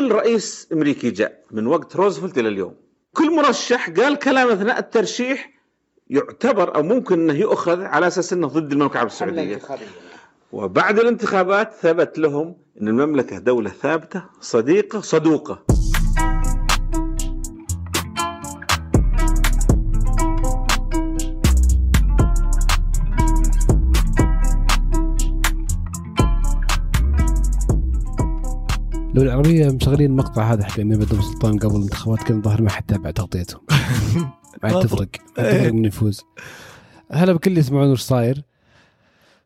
كل رئيس أمريكي جاء من وقت روزفلت إلى اليوم. كل مرشح قال كلام أثناء الترشيح يعتبر أو ممكن أنه يؤخذ على أساس أنه ضد المملكة العربية السعودية. وبعد الانتخابات ثبت لهم إن المملكة دولة ثابتة صديقة صدوقة. لو العربية مشغلين المقطع هذا حق امير بدر سلطان قبل الانتخابات كان ظهر ما حد تابع تغطيتهم. ما تفرق تفرق من يفوز. هلا بكل اللي يسمعون وش صاير.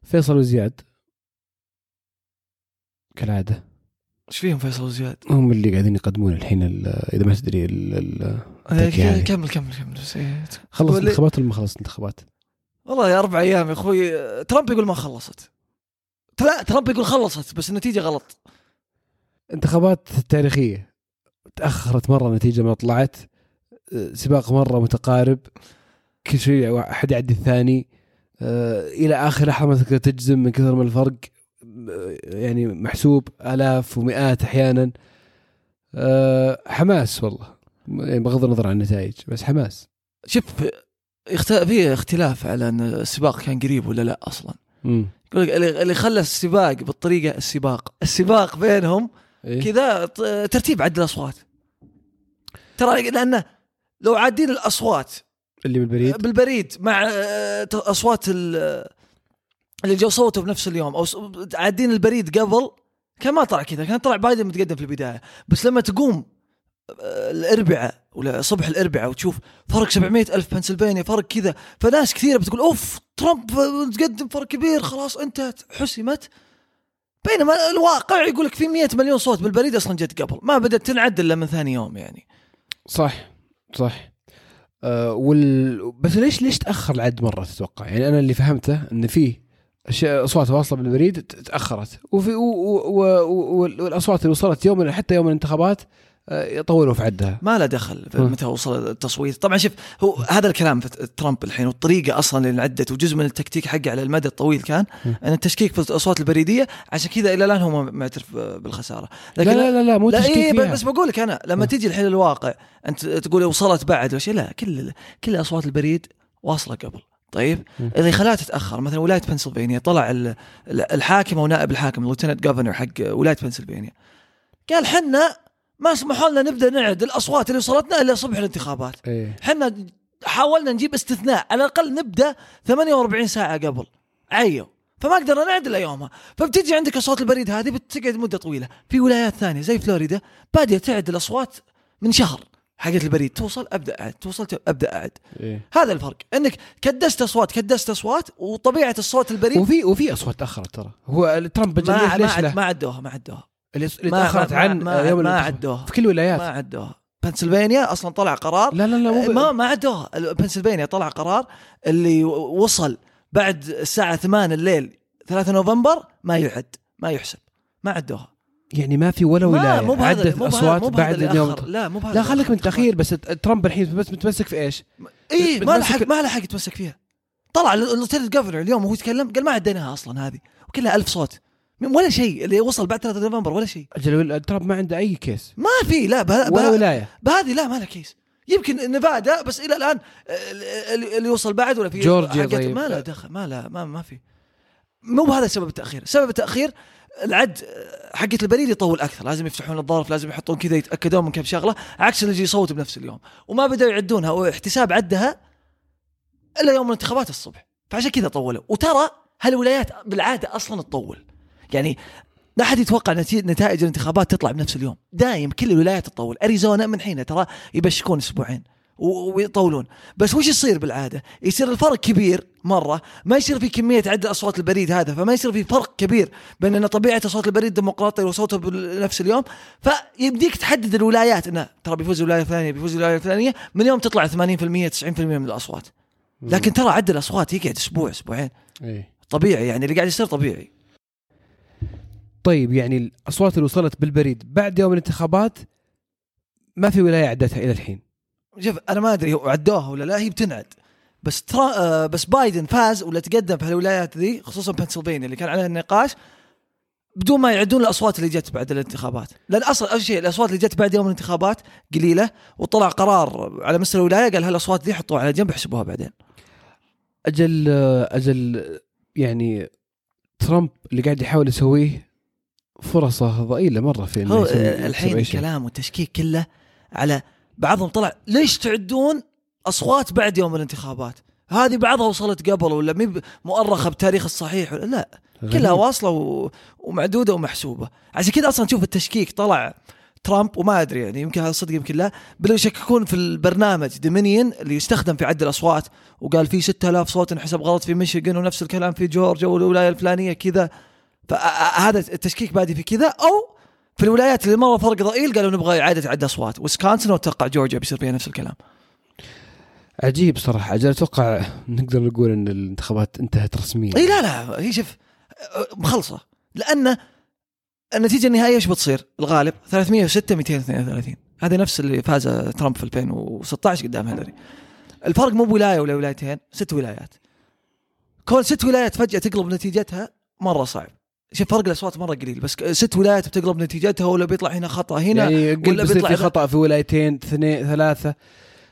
فيصل وزياد. كالعادة. إيش فيهم فيصل وزياد؟ هم اللي قاعدين يقدمون الحين ال- إذا ما تدري ال- ال- تك يعني. كمل كمل كمل إيه. خلص الانتخابات ولا ما خلص الانتخابات؟ والله يا أربع أيام يا أخوي. ترامب يقول ما خلصت. لا ترامب يقول خلصت بس النتيجة غلط. انتخابات تاريخية. تأخرت مرة النتيجه ما طلعت سباق مرة متقارب كل شيء أحد يعدي الثاني. أه، إلى آخر لحظة ما تقدر تجزم من كثر من الفرق يعني محسوب آلاف ومئات أحيانا. أه، حماس والله. يعني بغض النظر عن النتائج بس حماس. شوف. في اختلاف على إن السباق كان قريب ولا لا أصلا. يقول اللي خلى السباق بالطريقة السباق. السباق بينهم إيه؟ كذا ترتيب عد الأصوات. ترى لأنه لو عادين الأصوات اللي بالبريد. بالبريد مع آه، أصوات ال- اللي جو صوتوا بنفس اليوم أو عادين البريد قبل كان ما طلع كذا كان طلع بايدن متقدم في البداية. بس لما تقوم آه، الاربعاء ولا صبح الاربعاء وتشوف فرق 700 ألف بنسلفانيا فرق كذا فناس كثيرة بتقول أوف ترامب متقدم فرق كبير خلاص انتهت حسمت بينما الواقع يقول لك في 100 مليون صوت بالبريد أصلا جت قبل. ما بدأت تنعد إلا من ثاني يوم يعني. صح صح. آه وال... بس ليش ليش تأخر العد مرة تتوقع؟ يعني أنا اللي فهمته إن في أصوات واصلة بالبريد تأخرت. وفي و... و... و... والأصوات اللي وصلت يوم حتى يوم الانتخابات يطولوا في عدها ما له دخل. متى وصل التصويت طبعا شوف هو هذا الكلام في ترامب الحين والطريقة أصلا اللي انعدت وجزء من التكتيك حقه على المدى الطويل كان. إن التشكيك في الأصوات البريدية عشان كذا إلى الآن هو ما معترف بالخسارة لا لا لا لا مو لا تشكيك إيه فيها. بس بقول لك أنا لما. تيجي الحين الواقع أنت تقول وصلت بعد وشي لا كل كل أصوات البريد واصلة قبل طيب. اللي خلاها تتأخر مثلا ولاية بنسلفانيا طلع ال- ال- الحاكم أو نائب الحاكم اللوتنت جوفرنر حق ولاية بنسلفانيا قال حنا ما سمحوا لنا نبدأ نعد الأصوات اللي وصلتنا إلا صبح الانتخابات. إيه. حنا حاولنا نجيب استثناء على الأقل نبدأ 48 ساعة قبل. عيو. فما قدرنا نعد إلا يومها. فبتجي عندك اصوات البريد هذه بتقعد مدة طويلة. في ولايات ثانية زي فلوريدا بادية تعد الأصوات من شهر حقت البريد. توصل أبدأ أعد. توصل أبدأ أعد. إيه. هذا الفرق. إنك كدست أصوات كدست أصوات وطبيعة الصوت البريد وفي وفي أصوات تاخرت ترى. هو ترامب ما ليش ما, عد ما عدوها ما عدوها. اللي تأخرت ما- عن ما- يوم ما. عدوها. في كل الولايات. ما عدوها بنسلفانيا أصلا طلع قرار. لا لا لا مو ما ما عدوها بنسلفانيا طلع قرار اللي وصل بعد الساعة 8 الليل 3 نوفمبر ما يعد ما يحسب. ما عدوها. يعني ما في ولا ولاية. مو عدت مو أصوات مو بعد اليوم. لا مو بهذا لا خليك من التاخير بس ترامب الحين بس متمسك في إيش؟ اي ما لحق ما لحق يتمسك فيها. طلع ال lieutenant governor اليوم وهو يتكلم قال ما عديناها أصلا هذه. وكلها ألف صوت. ولا شيء اللي وصل بعد 3 نوفمبر ولا شيء. أجل ترامب ما عنده أي case. ما في لا به... ولا. ولاية. بهذه لا ما لها case. يمكن نيفادا بس إلى الآن اللي يوصل بعد ولا في جورجيا طيب. ما لا دخل ما لا ما, ما في. مو بهذا سبب التأخير. سبب التأخير العد حقت البريد يطول أكثر. لازم يفتحون الظرف لازم يحطون كذا يتأكدون من كم شغلة. عكس اللي يجي يصوت بنفس اليوم. وما بدأوا يعدونها واحتساب عدها إلا يوم الانتخابات الصبح. فعشان كذا طولوا. وترى هالولايات بالعادة أصلا تطول. يعني لا احد يتوقع نتائج الانتخابات تطلع بنفس اليوم. دايم كل الولايات تطول. أريزونا من حين ترى يبشكون أسبوعين ويطولون. بس وش يصير بالعادة؟ يصير الفرق كبير مرة. ما يصير في كمية عدد أصوات البريد هذا. فما يصير في فرق كبير بين ان طبيعة أصوات البريد ديمقراطي وصوته بنفس اليوم. فيمديك تحدد الولايات. إنه ترى بيفوز الولاية الفلانية بيفوز الولاية الفلانية من يوم تطلع 80% 90% من الأصوات. لكن ترى عد الاصوات يقعد أسبوع أسبوعين. إيه. طبيعي يعني اللي قاعد يصير طبيعي. طيب يعني الأصوات اللي وصلت بالبريد بعد يوم الانتخابات ما في ولاية عدتها إلى الحين. شوف أنا ما أدري عدوها ولا لا هي بتنعد. بس ترا آه بس بايدن فاز ولا تقدم في الولايات ذي خصوصا بنسلفانيا اللي كان عليها النقاش بدون ما يعدون الأصوات اللي جت بعد الانتخابات. لأن أصلا أول شيء الأصوات اللي جت بعد يوم الانتخابات قليلة وطلع قرار على مستوى الولاية قال هالأصوات دي حطوها على جنب احسبوها بعدين. أجل أجل يعني ترامب اللي قاعد يحاول يسويه فرصة ضئيلة مرة في هو الحين الكلام والتشكيك كله على بعضهم طلع ليش تعدون أصوات بعد يوم الانتخابات؟ هذه بعضها وصلت قبل ولا مي مؤرخة بتاريخ الصحيح ولا لا. كلها واصلة و... ومعدودة ومحسوبة. عشان كذا أصلا تشوف التشكيك طلع ترامب وما أدري يعني يمكن هذا صدق يمكن لا. بل يشككون في البرنامج Dominion اللي يستخدم في عد الأصوات وقال في 6000 صوت انحسب غلط في ميشيغان ونفس الكلام في جورجيا والولاية الفلانية كذا. فهذا التشكيك بادي في كذا أو في الولايات اللي مره فرق ضئيل قالوا نبغى إعادة عد أصوات. ويسكونسن وأتوقع جورجيا بيصير فيها نفس الكلام. عجيب صراحة. أجل أتوقع نقدر نقول إن الانتخابات انتهت رسميا. إي لا لا. هي شوف مخلصة. لأن النتيجة النهائية إيش بتصير؟ الغالب 306 232 هذه نفس اللي فاز ترامب في 2016 قدام هيلاري. الفرق مو بولاية ولا ولايتين ست ولايات. كون ست ولايات فجأة تقلب نتيجتها مرة صعب. شوف فرق الأصوات مرة قليل بس ست ولايات بتقلب نتيجتها ولا بيطلع هنا خطأ هنا يعني ولا بيطلع في خطأ في ولايتين اثنين ثلاثة.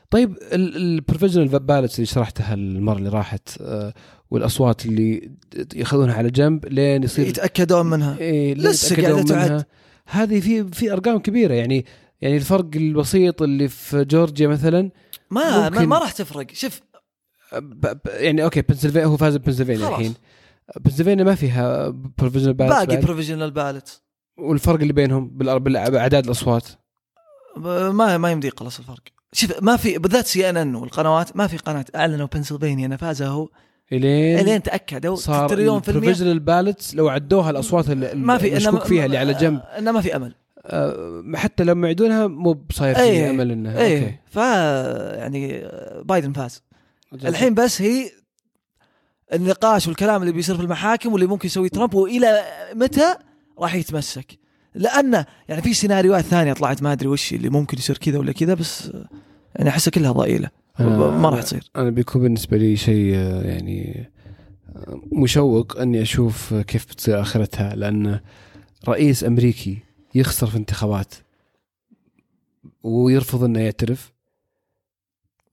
طيب ال provisional ballots اللي شرحتها المرة اللي راحت آه، والأصوات اللي ياخذونها على جنب لين يصير يتأكدون منها. إيه لسه قاعدة تعد. هذه في في أرقام كبيرة يعني يعني الفرق البسيط اللي في جورجيا مثلا ما ما, ما راح تفرق. شوف. يعني أوكي بنسلفينيا هو فاز بنسلفينيا الحين. بنسلفينيا ما فيها provisional ballot باقي provisional ballot والفرق اللي بينهم باعداد الأصوات؟ ما ما يمدي يقلص الفرق. شوف ما في بالذات CNN والقنوات ما في قناة أعلنوا بنسلفانيا نفاذها هو. إلين إلين تأكدوا صار تريليون في المية. ballots لو عدوها الأصوات اللي ما في مشكوك فيها اللي على جنب. انه ما في أمل. أه حتى لما يعيدونها مو بصاير في أيه أمل إنها. أيه. أوكي. ف يعني بايدن فاز. الحين بس هي النقاش والكلام اللي بيصير في المحاكم واللي ممكن يسويه ترامب وإلى متى راح يتمسك؟ لأنه يعني في سيناريوهات ثانية طلعت ما أدري وش اللي ممكن يصير كذا ولا كذا بس يعني احسها كلها ضئيلة. ما راح تصير. أنا بيكون بالنسبة لي شيء يعني مشوق إني أشوف كيف بتصير آخرتها لأن رئيس أمريكي يخسر في انتخابات ويرفض إنه يعترف.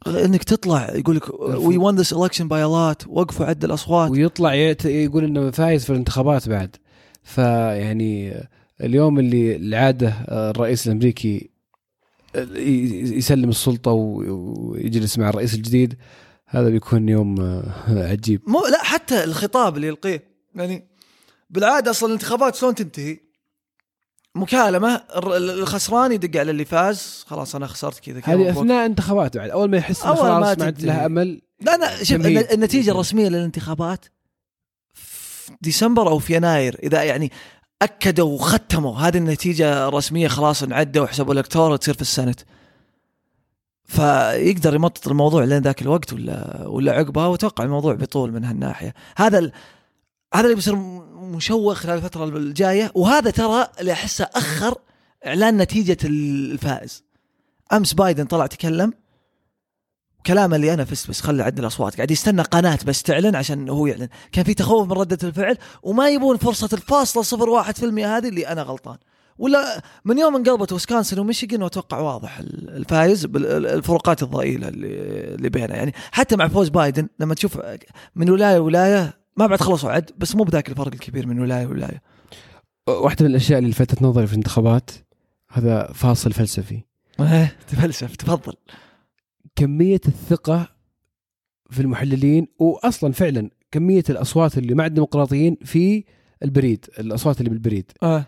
إنك تطلع يقول لك we won this election by a lot وقفوا عد الأصوات. ويطلع يقول إنه فايز في الانتخابات بعد. فيعني اليوم اللي العادة الرئيس الأمريكي يسلم السلطة ويجلس مع الرئيس الجديد هذا بيكون يوم عجيب. مو لا حتى الخطاب اللي يلقيه يعني بالعادة أصلا الانتخابات شلون تنتهي؟ مكالمة الخسران يدق على اللي فاز. خلاص أنا خسرت كذا هذه أثناء انتخابات بعد. أول ما يحس خلاص ما عاد له أمل لا لا شوف النتيجة الرسمية للانتخابات في ديسمبر أو في يناير إذا يعني أكدوا وختموا هذه النتيجة الرسمية خلاص انعدوا وحسبوا الالكتور تصير في السنت فيقدر يمطط الموضوع لين ذاك الوقت ولا ولا عقبها وأتوقع الموضوع بيطول من هالناحية. هذا ال... هذا اللي بيصير مشوق خلال الفترة الجاية وهذا ترى اللي أحسه أخر إعلان نتيجة الفائز. أمس بايدن طلع تكلم كلام اللي أنا فزت بس خلي عد الأصوات قاعد يستنى قناة بس تعلن عشان هو يعلن. كان في تخوف من ردة الفعل وما يبون فرصة الفاصله صفر واحد في المية هذه اللي أنا غلطان. ولا من يوم انقلبت ويسكونسن وميشيغان وأتوقع واضح الفايز بالفروقات الضئيلة اللي, بينها يعني حتى مع فوز بايدن لما تشوف من ولاية لولاية ما بعد خلصوا عد بس مو بذاك الفرق الكبير من ولاية لولاية. واحدة من الأشياء اللي لفتت نظري في الانتخابات هذا فاصل فلسفي. إيه تفلسف تفضل. كمية الثقة في المحللين واصلا فعلا كمية الأصوات اللي مع الديمقراطيين في البريد الأصوات اللي بالبريد. آه.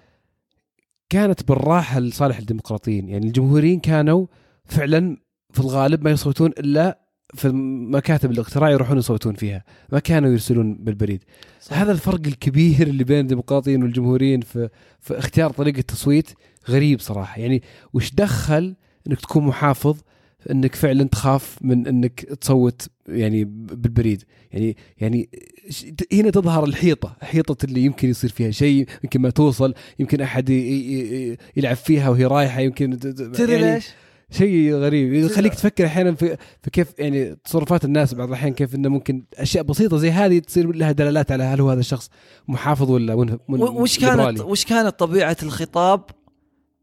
كانت بالراحة لصالح الديمقراطيين يعني الجمهوريين كانوا فعلا في الغالب ما يصوتون إلا في مكاتب الاقتراع يروحون يصوتون فيها ما كانوا يرسلون بالبريد صح. هذا الفرق الكبير اللي بين الديمقراطيين والجمهوريين في, في اختيار طريقة التصويت غريب صراحة يعني وش دخل إنك تكون محافظ إنك فعلا تخاف من إنك تصوت يعني بالبريد يعني يعني هنا تظهر الحيطة حيطة اللي يمكن يصير فيها شيء يمكن ما توصل يمكن أحد يلعب فيها وهي رايحة يمكن تدري يعني ليش؟ شيء غريب. يخليك تفكر أحيانا في, في كيف يعني تصرفات الناس بعض الأحيان كيف إنه ممكن أشياء بسيطة زي هذه تصير لها دلالات على هل هو هذا الشخص محافظ ولا من وش كانت. وش كانت طبيعة الخطاب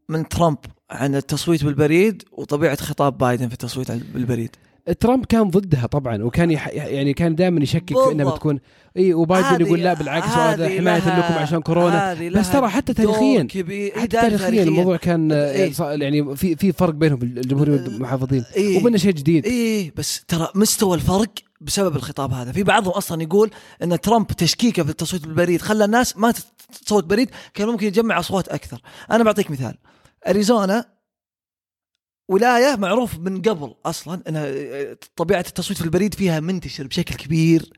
من ترامب عن التصويت بالبريد وطبيعة خطاب بايدن في التصويت بالبريد؟ ترامب كان ضدها طبعا وكان يح يعني كان دائما يشكك في إنها بتكون إي وبايدن يقول لا بالعكس هذا حماية لكم عشان كورونا. بس ترى حتى تاريخيا حتى تاريخيا الموضوع كان إيه؟ يعني في في فرق بينهم الجمهوريين والمحافظين. إيه؟ وبنا شيء جديد. إي بس ترى مستوى الفرق بسبب الخطاب هذا. في بعضهم أصلا يقول إن ترامب تشكيكة في التصويت بالبريد خلى الناس ما تصوت بريد كان ممكن يجمع أصوات أكثر. أنا بعطيك مثال. أريزونا ولاية معروف من قبل أصلا إن طبيعة التصويت في البريد فيها منتشر بشكل كبير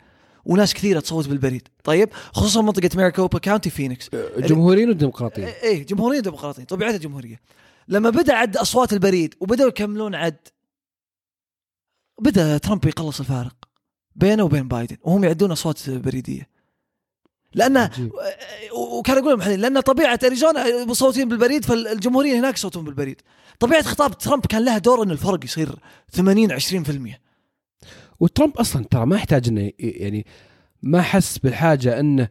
وناس كثيرة تصوت بالبريد. طيب خصوصا منطقة Maricopa County فينيكس. جمهوريين وديمقراطيين. إيه جمهوريين وديمقراطيين طبيعتها جمهوريه لما بدأ عد أصوات البريد وبدأوا يكملون عد بدأ ترامب يقلص الفارق بينه وبين بايدن وهم يعدون أصوات بريدية. لأن وكان يقول المحللين لأن طبيعة اريزونا مصوتين بالبريد فالجمهوريين هناك يصوتون بالبريد. طبيعة خطاب ترامب كان لها دور إن الفرق يصير 80 20% وترامب أصلا ترى ما يحتاج إنه يعني ما حس بالحاجة إنه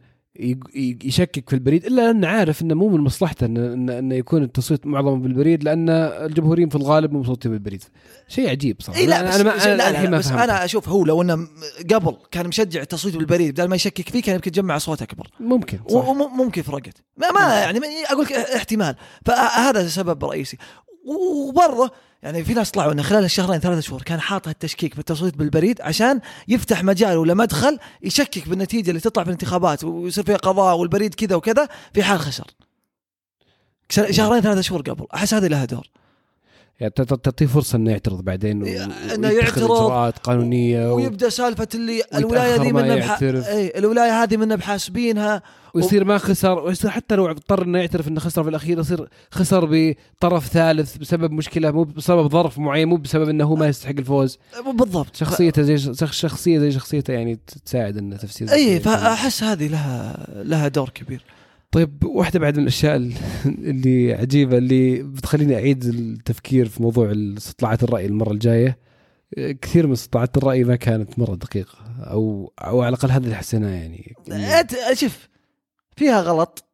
يشكك في البريد إلا أنه عارف إنه مو من مصلحته انه, إنه يكون التصويت معظم بالبريد لأن الجمهوريين في الغالب مو مصوتين بالبريد. شيء عجيب صراحة. إيه لا بس أنا ما لا لا, لا بس أنا أشوف هو لو إنه قبل كان مشجع التصويت بالبريد بدل ما يشكك فيه كان يمكن يجمع اصوات أكبر. ممكن صح. وممكن فرقت. ما, ما يعني أقول لك احتمال. فهذا سبب رئيسي. وبرضه يعني في ناس طلعوا إنه خلال الشهرين ثلاثة شهور كان حاطها التشكيك بالتصويت بالبريد عشان يفتح مجال ولا مدخل يشكك بالنتيجة اللي تطلع في الانتخابات ويصير فيها قضاء والبريد كذا وكذا في حال خسر. شهرين ثلاثة شهور قبل أحس هذه لها دور. يعني تعطيه فرصة إنه يعترض بعدين إنه يعترض إجراءات قانونية ويبدأ سالفة اللي الولاية دي من بح... اي الولاية هذه من بحاسبينها ويصير ما خسر ويصير حتى لو اضطر إنه يعترف إنه خسر في الأخير يصير خسر بطرف ثالث بسبب مشكلة مو بسبب ظرف معين مو بسبب إنه هو ما يستحق الفوز. بالضبط. شخصيته زي شخصية زي شخصيته يعني تساعد إنه تفسير اي فأحس هذه لها لها دور كبير. طيب واحدة بعد من الأشياء اللي عجيبة اللي بتخليني أعيد التفكير في موضوع استطلاعات الرأي المرة الجاية. كثير من استطلاعات الرأي ما كانت مرة دقيقة أو أو على الأقل هذا اللي حسيناه يعني. شوف فيها غلط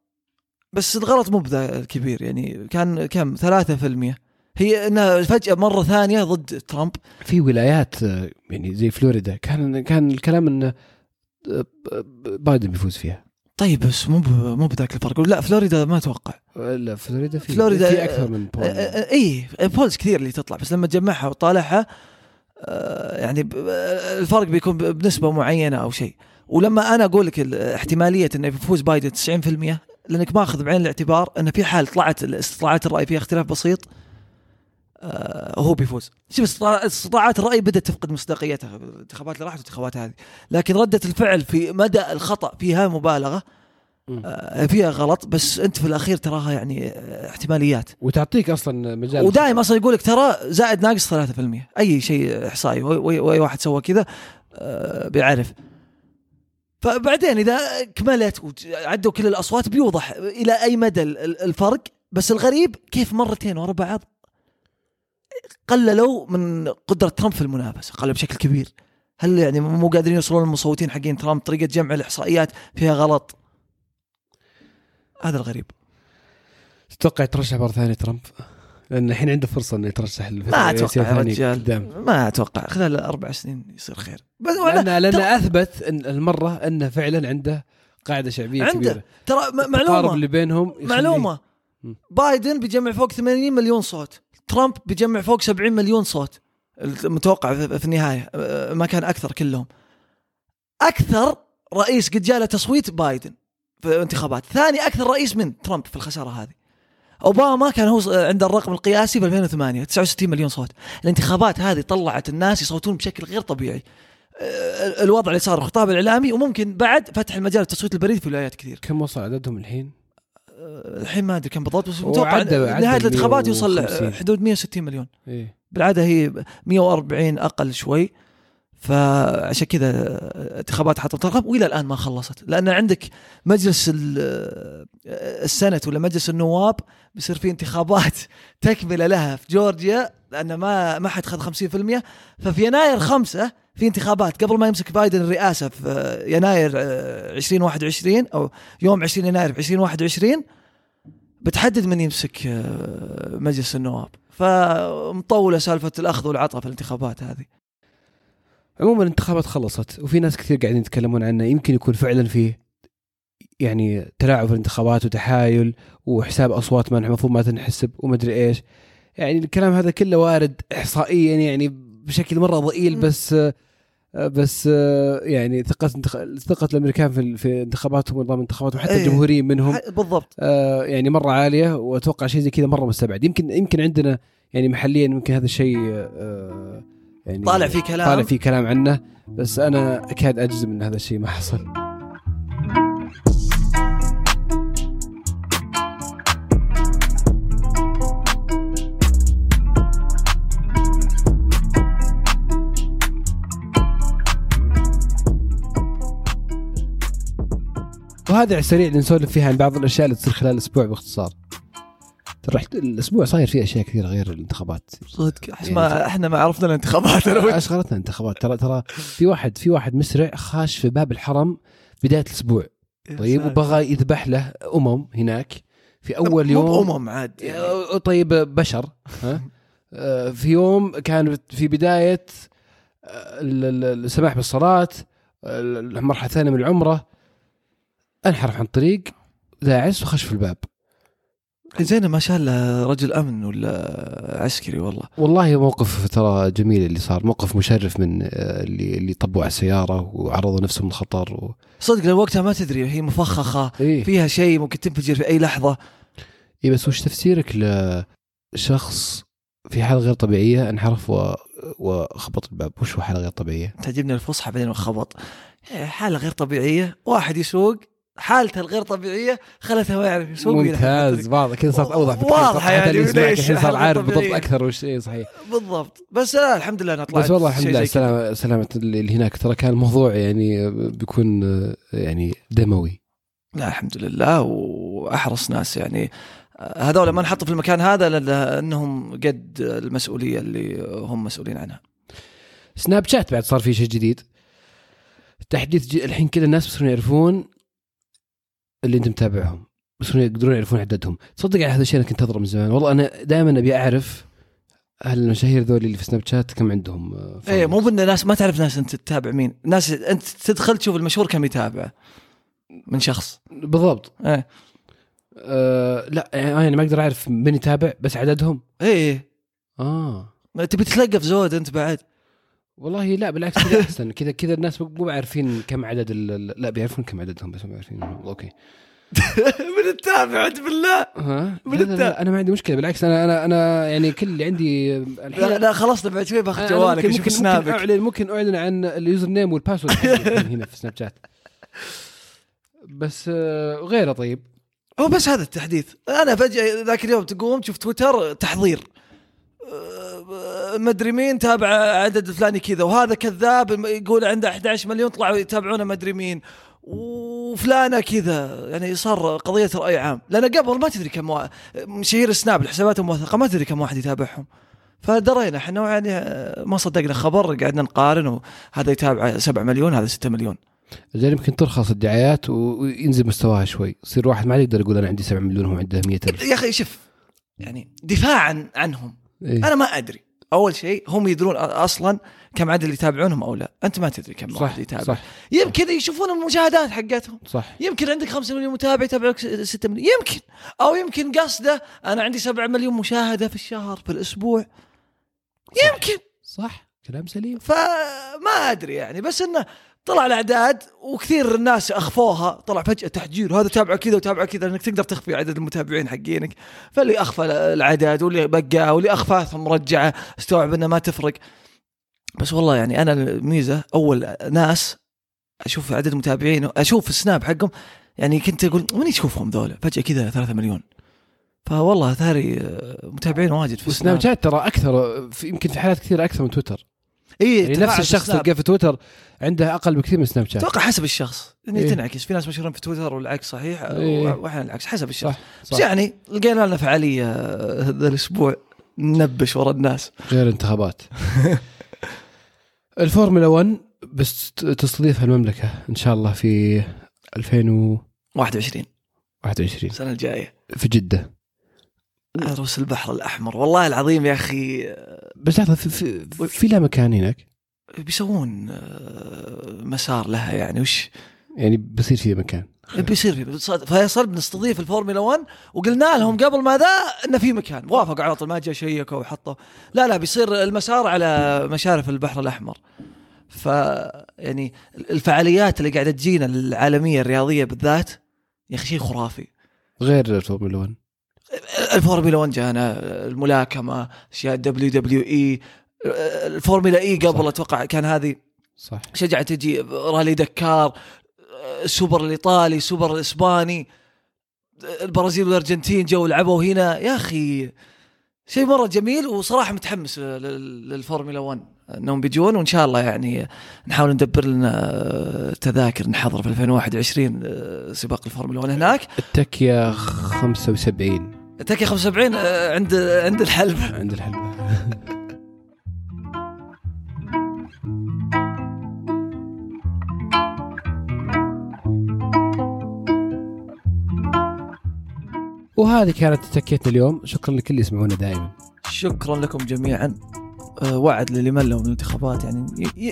بس الغلط مو بذا كبير يعني. كان كم؟ 3% هي إنها فجأة مرة ثانية ضد ترامب. في ولايات يعني زي فلوريدا كان كان الكلام إنه بايدن بيفوز فيها. طيب بس مو مو بذاك الفرق. لا فلوريدا ما أتوقع. لا فلوريدا في فلوريدا في أكثر من poll. إي polls كثير اللي تطلع بس لما تجمعها وتطالعها يعني الفرق بيكون بنسبة معينة أو شيء. ولما أنا أقول لك احتمالية إنه يفوز بايدن 90% لأنك ماخذ بعين الاعتبار انه في حال طلعت استطلاعات الرأي فيها اختلاف بسيط آه هو بيفوز. شوف استطلاعات الرأي بدأت تفقد مصداقيتها الانتخابات اللي راحت والانتخابات هذه. لكن ردة الفعل في مدى الخطأ فيها مبالغة آه فيها غلط بس أنت في الأخير تراها يعني آه، احتماليات. وتعطيك أصلا مجال. ودائما أصلا يقول لك ترى زائد ناقص 3% أي شيء إحصائي وأي واحد سوى كذا آه بيعرف. فبعدين إذا كملت وعدوا كل الأصوات بيوضح إلى أي مدى الفرق. بس الغريب كيف مرتين ورا بعض؟ قللوا من قدرة ترامب في المنافسة قلل بشكل كبير. هل يعني مو قادرين يوصلون المصوتين حقين ترامب؟ طريقة جمع الإحصائيات فيها غلط. هذا الغريب. تتوقع يترشح مرة ثانية ترامب؟ لأن الحين عنده فرصة إنه يترشح ما أتوقع يا رجال. ما أتوقع. خلال أربع سنين يصير خير. بس لأن لأن تر... أثبت إن المرة إنه فعلا عنده قاعدة شعبية عنده. كبيرة. ترى معلومة. اللي بينهم معلومة. بايدن بيجمع فوق 80 مليون صوت. ترامب بيجمع فوق 70 مليون صوت. المتوقع في النهاية. أه، ما كان أكثر كلهم. أكثر رئيس قد جاء له تصويت بايدن في الانتخابات. ثاني أكثر رئيس من ترامب في الخسارة هذه. أوباما كان هو عنده الرقم القياسي في 2008 69 مليون صوت. الانتخابات هذه طلعت الناس يصوتون بشكل غير طبيعي. أه، الوضع اللي صار الخطاب الإعلامي وممكن بعد فتح المجال التصويت البريد في ولايات كثير. كم وصل عددهم الحين؟ الحين ما أدري كم بالضبط بس متوقع نهاية الانتخابات يوصل حدود 160 مليون. إيه؟ بالعادة هي 140 أقل شوي. فعشان كذا انتخابات حطت رقم وإلى الآن ما خلصت. لأن عندك مجلس السنت ولا مجلس النواب بيصير في انتخابات تكملة لها في جورجيا لأن ما ما حد خذ 50% ففي يناير خمسة في انتخابات. قبل ما يمسك بايدن الرئاسة في يناير آه، 2021 أو يوم 20 يناير في 2021 بتحدد من يمسك آه، مجلس النواب. فمطولة سالفة الأخذ والعطاء في الانتخابات هذه. عموما الانتخابات خلصت وفي ناس كثير قاعدين يتكلمون عنه يمكن يكون فعلا فيه يعني تلاعب في الانتخابات وتحايل وحساب أصوات ما المفروض ما تنحسب ومدري إيش. يعني الكلام هذا كله وارد احصائيا يعني بشكل مرة ضئيل م. بس بس يعني ثقه ثقة الأمريكان في في انتخاباتهم ونظام الانتخابات وحتى إيه. الجمهوريين منهم. ح- بالضبط. آه، يعني مرة عالية وأتوقع شيء زي كذا مرة مستبعد. يمكن يمكن عندنا يعني محليا يمكن هذا الشيء آه، يعني طالع فيه كلام. طالع فيه كلام عنه بس أنا أكاد أجزم إن هذا الشيء ما حصل. وهذا على السريع اللي نسولف فيها عن بعض الأشياء اللي تصير خلال الأسبوع باختصار. ترى الأسبوع صاير فيه أشياء كثيرة غير الانتخابات. صدق. إحنا ما إحنا ما عرفنا الانتخابات. أشغلتنا انتخابات ترى ترى في واحد في واحد مسرع خاش في باب الحرم بداية الأسبوع. طيب وبغى يذبح له أمم هناك في أول يوم. بأمم عاد يعني. طيب بشر ها؟ آه، في يوم كان في بداية آه، ال- ال- السماح بالصلاة المرحلة الثانية من العمرة. انحرف عن الطريق داعس وخش في الباب. زين ما شاء الله رجل أمن ولا عسكري والله. والله موقف ترى جميل اللي صار موقف مشرف من آه، اللي اللي طبوا على السيارة وعرضوا نفسهم للخطر و... صدق لو وقتها ما تدري هي مفخخة إيه. فيها شيء ممكن تنفجر في أي لحظة. إيه بس وش تفسيرك لشخص في حالة غير طبيعية انحرف و... وخبط الباب؟ وش هو حالة غير طبيعية؟ تعجبني الفصحى بعدين إيه، حالة غير طبيعية واحد يسوق حالته الغير طبيعية خلته ما يعرف يسوق ممتاز. واضح. كذا صارت أوضح التحقيق. يعني الحين صار عارف بالضبط. أكثر وش اي صحيح. بالضبط. بس لا الحمد لله أنا طلعت بس والله الحمد لله. سلامة سلامة اللي هناك. ترى كان الموضوع يعني بيكون آه، يعني دموي. لا الحمد لله وأحرص ناس يعني. هذول ما نحطوا في المكان هذا لانهم قد المسؤولية اللي هم مسؤولين عنها. سناب شات بعد صار في شيء جديد. تحديث ج... الحين كذا الناس بيصيرون يعرفون اللي انت متابعهم بيصيرون يقدرون يعرفون عددهم. تصدق على هذا الشيء أنا كنت انتظره من زمان. والله أنا دائما أبي أعرف هل المشاهير ذول اللي في سناب شات كم عندهم آه، followers؟ مو بإن ناس ما تعرف ناس أنت تتابع مين. ناس أنت تدخل تشوف المشهور كم يتابع من شخص. بالضبط. إيه. آه لا يعني ما أقدر أعرف من يتابع بس عددهم؟ إيه آه. ما تبي تتلقف زود أنت بعد. والله لا بالعكس كذا أحسن. كذا كذا الناس مو عارفين كم عدد لا بيعرفون كم عددهم بس ما عارفين أوكي. من التابع عاد بالله. ها؟ من لا, لا, لا أنا ما عندي مشكلة. بالعكس أنا أنا أنا يعني كل اللي عندي الحين لا, لا خلصنا بعد شوي بأخذ جوالك ممكن أشوف ممكن, ممكن سنابك اعلن ممكن أعلن عن ال username وال password هنا في سناب شات بس آه، غيره طيب. هو بس هذا التحديث. أنا فجأة ذاك اليوم تقوم تشوف تويتر تحضير. مدري مين تابع عدد الفلاني كذا وهذا كذاب يقول عنده 11 مليون طلعوا يتابعونه مدري مين. وفلانة كذا يعني صار قضية رأي عام. لأن قبل ما تدري كم وا... مشاهير السناب الحسابات الموثقة ما تدري كم واحد يتابعهم. فدرينا إحنا يعني ما صدقنا خبر قعدنا نقارن وهذا يتابع 7 مليون هذا 6 مليون. زين يمكن ترخص الدعايات وينزل مستواها شوي. يصير واحد ما يقدر يقول أنا عندي 7 مليون وهو عنده 100 ألف. يا أخي شوف يعني دفاعا عنهم. إيه؟ أنا ما أدري. أول شيء هم يدرون أصلا كم عدد اللي يتابعونهم أو لا. أنت ما تدري كم صح واحد يتابع. صح. يمكن يشوفون المشاهدات حقتهم. صح. يمكن عندك 5 مليون متابع يتابعك 6 مليون. يمكن. أو يمكن قصده أنا عندي 7 مليون مشاهدة في الشهر في الأسبوع. يمكن. صح. كلام سليم. فما أدري يعني. بس إنه طلع الأعداد وكثير الناس أخفوها. طلع فجأة تحجير هذا تابعه كذا وتابعه كذا لانك تقدر تخفي عدد المتابعين حقينك. فاللي أخفى العدد واللي بقى واللي اخفاهم مرجعه استوعب إنه ما تفرق. بس والله يعني أنا الميزة أول ناس أشوف عدد المتابعين أشوف السناب حقهم يعني كنت أقول من يشوفهم ذولا؟ فجأة كذا 3 مليون. فوالله ثاري متابعين واجد في السناب. شات ترى أكثر في يمكن في حالات كثيرة أكثر من تويتر. اي يعني نفس الشخص تلقاه في تويتر عنده أقل بكثير من سناب شات. أتوقع حسب الشخص. يعني إيه. تنعكس. في ناس مشهورين في تويتر والعكس صحيح إيه. وأحيانا العكس. حسب الشخص. صح بس صح يعني لقينا لنا فعالية هذا الأسبوع ننبش ورا الناس. غير انتخابات. الفورمولا 1 بس تستضيفها المملكة إن شاء الله في 2021 21 السنة الجاية. في جدة. عروس البحر الأحمر. والله العظيم يا أخي بس لحظة في, في, في لها مكان هناك؟ بيسوون آه، مسار لها يعني وش؟ يعني بصير في مكان. بيصير في فيصل بنستضيف الفورمولا 1 وقلنا لهم قبل ما ذا إنه في مكان. وافقوا على طول ما جاء شيكوا وحطوا لا لا بيصير المسار على مشارف البحر الأحمر. ف يعني الفعاليات اللي قاعدة تجينا العالمية الرياضية بالذات يا أخي شيء خرافي. غير الفورمولا 1 الفورمولا 1 جانا الملاكمة أشياء WWE الفورمولا إي قبل أتوقع كان هذه. صح. شجعت تجي رالي دكار السوبر الإيطالي السوبر الإسباني البرازيل والأرجنتين جو لعبوا هنا. يا أخي شيء مرة جميل وصراحة متحمس للفورمولا 1 إنهم بيجون وإن شاء الله يعني نحاول ندبر لنا تذاكر نحضر في 2021 سباق الفورمولا 1 هناك. التكيا 75 التكيا 75 عند عند الحلب. عند الحلب. وهذه كانت تكيتنا اليوم. شكرا لكل اللي يسمعونا دائما. شكرا لكم جميعا. أه وعد للي ملوا من الانتخابات يعني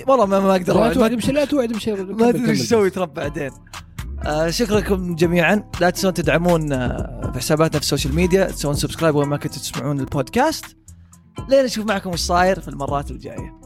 والله ما, ما أقدر لا توعد بشيء لا توعد بشيء. ما أدري إيش أسوي ترى بعدين. آه شكرا لكم جميعا. لا تنسون تدعمون آه في حساباتنا في ال social media تسوون subscribe وين ما كنتوا تسمعون البودكاست. لين نشوف معكم إيش صاير في المرات الجاية.